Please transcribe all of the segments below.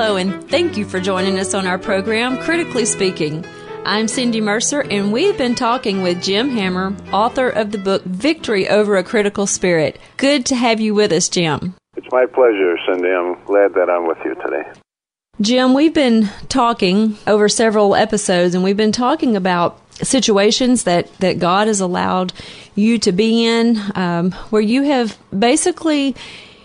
Hello, and thank you for joining us on our program, Critically Speaking. I'm Cindy Mercer, and we've been talking with Jim Hammer, author of the book Victory Over a Critical Spirit. Good to have you with us, Jim. It's my pleasure, Cindy. I'm glad that I'm with you today. Jim, we've been talking over several episodes, and we've been talking about situations that, that God has allowed you to be in, um, where you have basically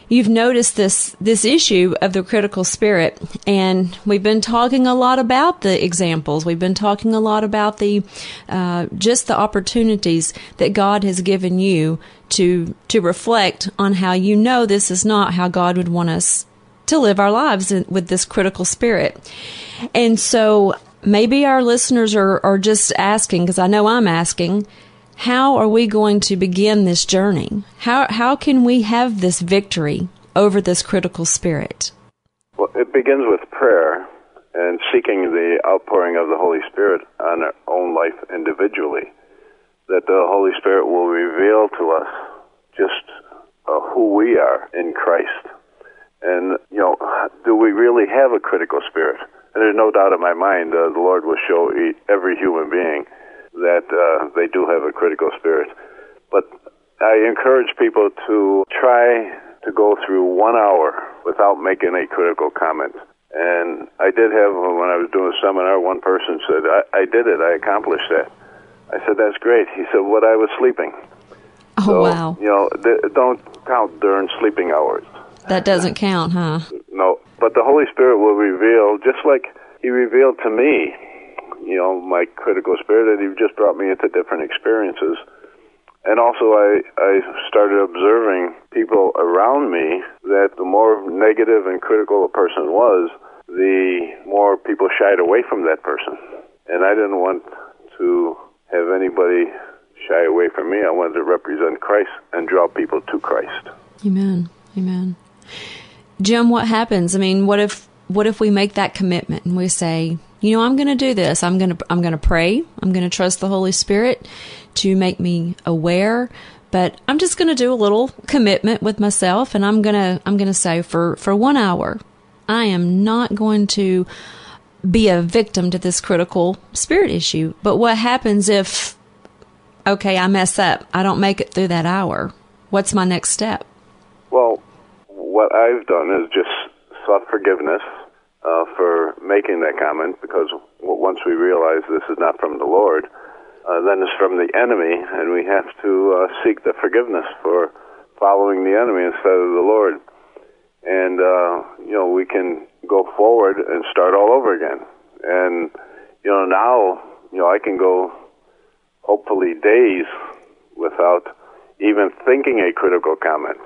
you've noticed this this issue of the critical spirit and we've been talking a lot about the examples. We've been talking a lot about the uh, just the opportunities that god has given you to to reflect on how you know this is not how god would want us to live our lives in, with this critical spirit. And so maybe our listeners are, are just asking because i know i'm asking how are we going to begin this journey? How, how can we have this victory over this critical spirit? Well, it begins with prayer and seeking the outpouring of the Holy Spirit on our own life individually. That the Holy Spirit will reveal to us just uh, who we are in Christ. And, you know, do we really have a critical spirit? And there's no doubt in my mind uh, the Lord will show every human being that uh, they do have a critical spirit. But I encourage people to try to go through one hour without making a critical comment. And I did have, when I was doing a seminar, one person said, I, I did it, I accomplished that. I said, that's great. He said, what, I was sleeping. Oh, so, wow. You know, th- don't count during sleeping hours. That doesn't count, huh? No, but the Holy Spirit will reveal, just like He revealed to me you know, my critical spirit, and he just brought me into different experiences. And also, I, I started observing people around me that the more negative and critical a person was, the more people shied away from that person. And I didn't want to have anybody shy away from me. I wanted to represent Christ and draw people to Christ. Amen. Amen. Jim, what happens? I mean, what if what if we make that commitment and we say, you know, I'm going to do this. I'm going to I'm going to pray. I'm going to trust the Holy Spirit to make me aware, but I'm just going to do a little commitment with myself and I'm going to I'm going to say for for 1 hour, I am not going to be a victim to this critical spirit issue. But what happens if okay, I mess up. I don't make it through that hour. What's my next step? Well, what I've done is just sought forgiveness uh, for making that comment because once we realize this is not from the Lord, uh, then it's from the enemy, and we have to uh, seek the forgiveness for following the enemy instead of the Lord. And, uh, you know, we can go forward and start all over again. And, you know, now, you know, I can go hopefully days without even thinking a critical comment.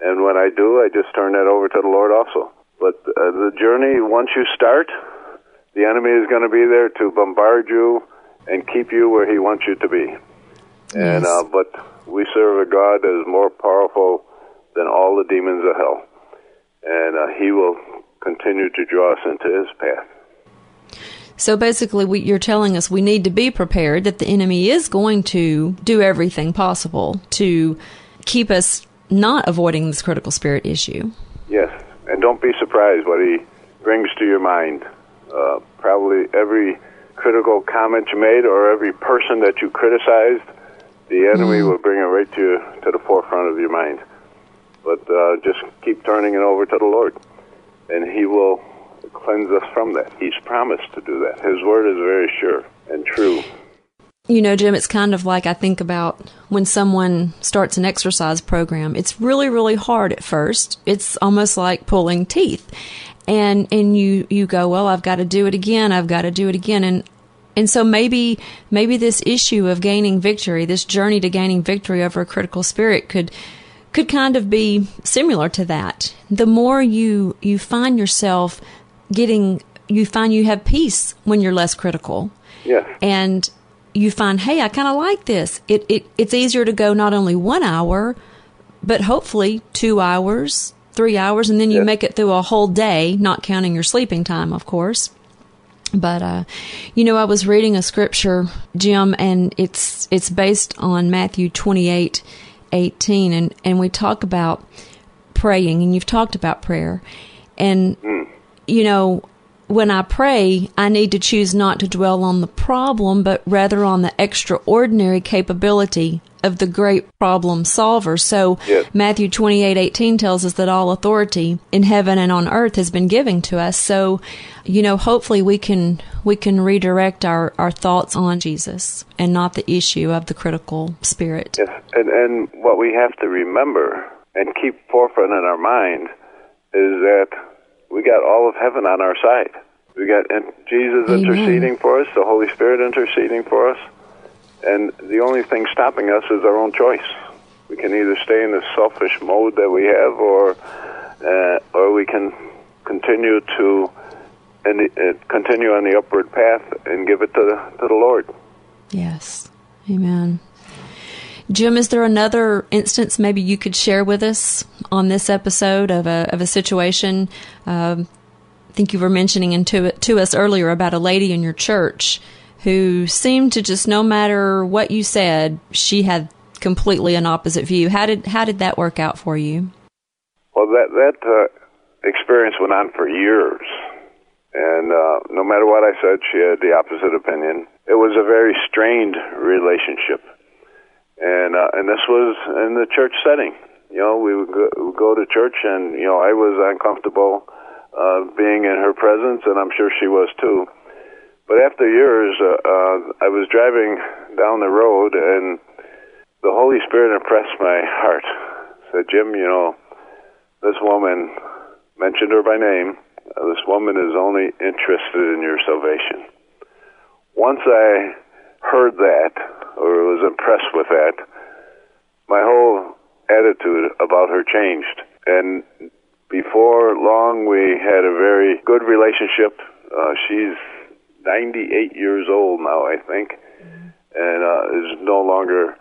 And when I do, I just turn that over to the Lord also. But uh, the journey, once you start, the enemy is going to be there to bombard you and keep you where he wants you to be. Yes. And uh, but we serve a God that is more powerful than all the demons of hell, and uh, He will continue to draw us into His path. So basically, we, you're telling us we need to be prepared that the enemy is going to do everything possible to keep us not avoiding this critical spirit issue. Yes, and don't be surprised what he brings to your mind. Uh, probably every critical comment you made or every person that you criticized, the enemy mm. will bring it right to to the forefront of your mind. But uh, just keep turning it over to the Lord, and He will cleanse us from that. He's promised to do that. His word is very sure and true. You know, Jim, it's kind of like I think about when someone starts an exercise program. It's really, really hard at first. It's almost like pulling teeth. And, and you, you go, well, I've got to do it again. I've got to do it again. And, and so maybe, maybe this issue of gaining victory, this journey to gaining victory over a critical spirit could, could kind of be similar to that. The more you, you find yourself getting, you find you have peace when you're less critical. Yes. And, you find, hey, I kind of like this. It, it it's easier to go not only one hour, but hopefully two hours, three hours, and then you make it through a whole day, not counting your sleeping time, of course. But uh, you know, I was reading a scripture, Jim, and it's it's based on Matthew twenty eight eighteen, and and we talk about praying, and you've talked about prayer, and. Mm you know, when I pray, I need to choose not to dwell on the problem, but rather on the extraordinary capability of the great problem solver. So Yes. Matthew twenty eight eighteen tells us that all authority in heaven and on earth has been given to us. So, you know, hopefully we can we can redirect our, our thoughts on Jesus and not the issue of the critical spirit. Yes, and and what we have to remember and keep forefront in our mind is that we got all of heaven on our side. We got Jesus Amen. interceding for us, the Holy Spirit interceding for us, and the only thing stopping us is our own choice. We can either stay in the selfish mode that we have, or uh, or we can continue to and uh, continue on the upward path and give it to the, to the Lord. Yes. Amen. Jim, is there another instance maybe you could share with us on this episode of a of a situation? Um, I think you were mentioning into it to us earlier about a lady in your church who seemed to just no matter what you said, she had completely an opposite view. How did how did that work out for you? Well, that that uh, experience went on for years, and uh, no matter what I said, she had the opposite opinion. It was a very strained relationship, and uh, and this was in the church setting. You know, we would go, to church, and you know, I was uncomfortable uh, being in her presence, and I'm sure she was too. But after years, uh, uh, I was driving down the road, and the Holy Spirit impressed my heart. Said, Jim, you know, this woman mentioned her by name. Uh, this woman is only interested in your salvation. Once I heard that, or was impressed with that, my whole attitude about her changed. And before long, we had a very good relationship. Uh, she's 98 years old now, I think, and uh, is no longer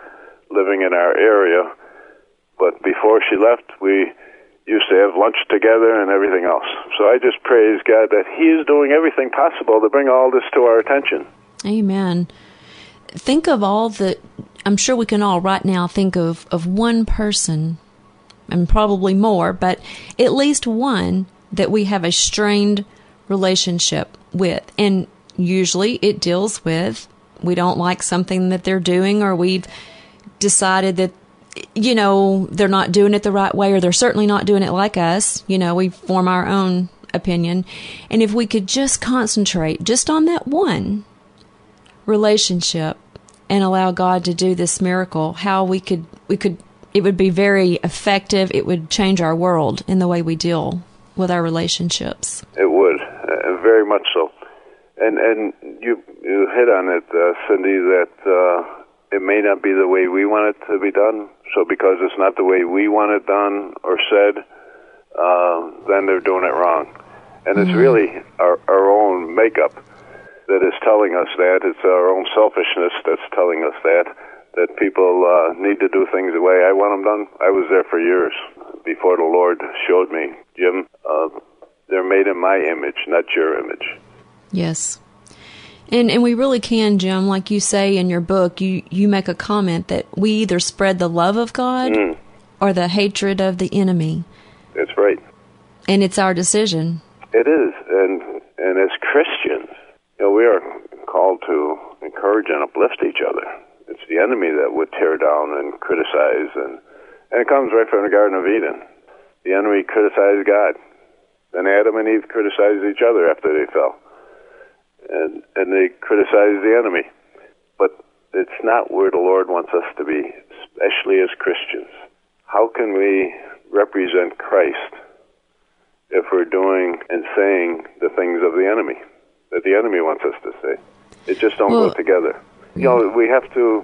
living in our area. But before she left, we used to have lunch together and everything else. So I just praise God that He is doing everything possible to bring all this to our attention. Amen. Think of all the. I'm sure we can all right now think of, of one person, and probably more, but at least one that we have a strained relationship with. And usually it deals with we don't like something that they're doing, or we've decided that, you know, they're not doing it the right way, or they're certainly not doing it like us. You know, we form our own opinion. And if we could just concentrate just on that one, relationship and allow God to do this miracle, how we could we could it would be very effective. It would change our world in the way we deal with our relationships. It would, uh, very much so. And and you you hit on it, uh, Cindy, that uh, it may not be the way we want it to be done. So because it's not the way we want it done or said, uh, then they're doing it wrong. And it's really our, our own makeup that is telling us that. It's our own selfishness that's telling us that. That people uh, need to do things the way I want them done. I was there for years before the Lord showed me, Jim. Uh, they're made in my image, not your image. Yes. And and we really can, Jim, like you say in your book, you, you make a comment that we either spread the love of God Mm. or the hatred of the enemy. That's right. And it's our decision. It is, and and as Christians, you know, we are called to encourage and uplift each other. It's the enemy that would tear down and criticize, and and it comes right from the Garden of Eden. The enemy criticized God, and Adam and Eve criticized each other after they fell, and and they criticized the enemy. But it's not where the Lord wants us to be, especially as Christians. How can we represent Christ if we're doing and saying the things of the enemy that the enemy wants us to say. It just don't Well- go together. You know, we have to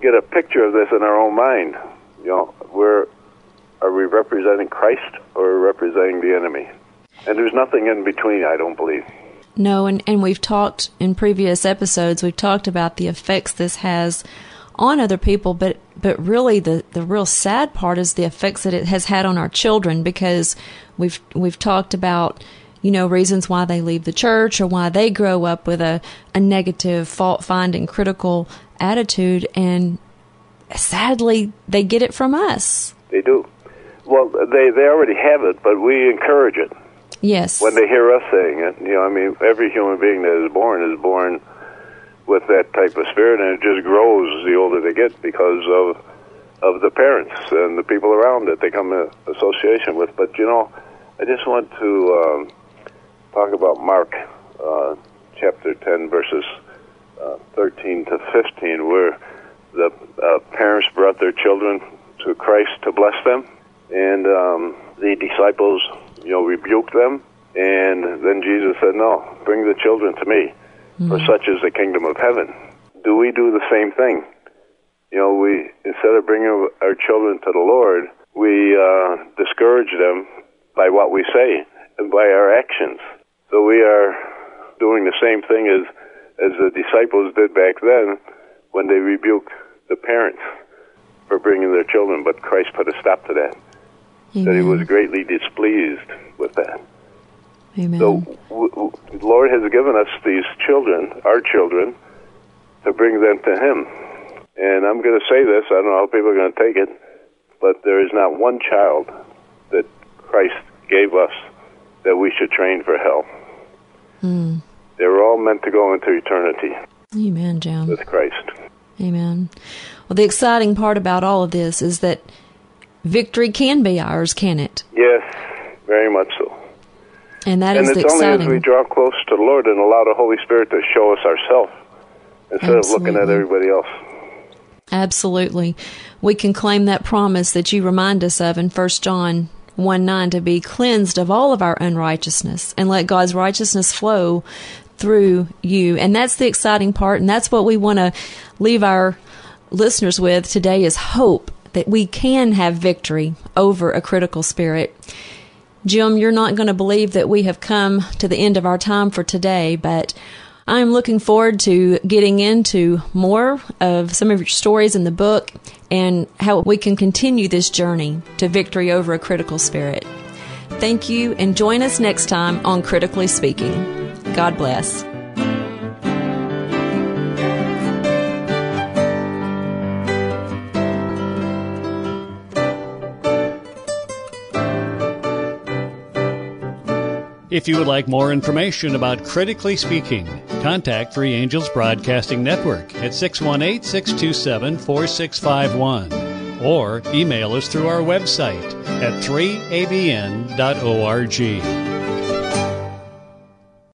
get a picture of this in our own mind. You know, we're are we representing Christ or representing the enemy? And there's nothing in between, I don't believe. No, and, and we've talked in previous episodes, we've talked about the effects this has on other people, but, but really the, the real sad part is the effects that it has had on our children because we've, we've talked about, you know, reasons why they leave the church or why they grow up with a, a negative, fault finding, critical attitude. And sadly, they get it from us. They do. Well, they they already have it, but we encourage it. Yes. When they hear us saying it, you know, I mean, every human being that is born is born with that type of spirit, and it just grows the older they get because of of the parents and the people around that they come in association with. But you know, I just want to um, talk about Mark uh, chapter ten, verses uh, thirteen to fifteen, where the uh, parents brought their children to Christ to bless them, and um, the disciples, you know, rebuked them, and then Jesus said, "No, bring the children to me, mm-hmm. for such is the kingdom of heaven." Do we do the same thing? You know, we instead of bringing our children to the Lord, we uh, discourage them by what we say by our actions. So we are doing the same thing as as the disciples did back then when they rebuked the parents for bringing their children, but Christ put a stop to that. Amen. That he was greatly displeased with that. Amen. So, w- w- the Lord has given us these children, our children, to bring them to Him. And I'm going to say this, I don't know how people are going to take it, but there is not one child that Christ gave us that we should train for hell. Mm. They were all meant to go into eternity. Amen, Jim. With Christ. Amen. Well, the exciting part about all of this is that victory can be ours, can it? Yes, very much so. And that and is it's the exciting. only as we draw close to the Lord and allow the Holy Spirit to show us ourselves instead Absolutely. of looking at everybody else. Absolutely. We can claim that promise that you remind us of in 1 John 1 9 to be cleansed of all of our unrighteousness and let God's righteousness flow through you. And that's the exciting part. And that's what we want to leave our listeners with today is hope that we can have victory over a critical spirit. Jim, you're not going to believe that we have come to the end of our time for today, but I'm looking forward to getting into more of some of your stories in the book and how we can continue this journey to victory over a critical spirit. Thank you, and join us next time on Critically Speaking. God bless. If you would like more information about Critically Speaking, contact Three Angels Broadcasting Network at 618 627 4651 or email us through our website at 3abn.org.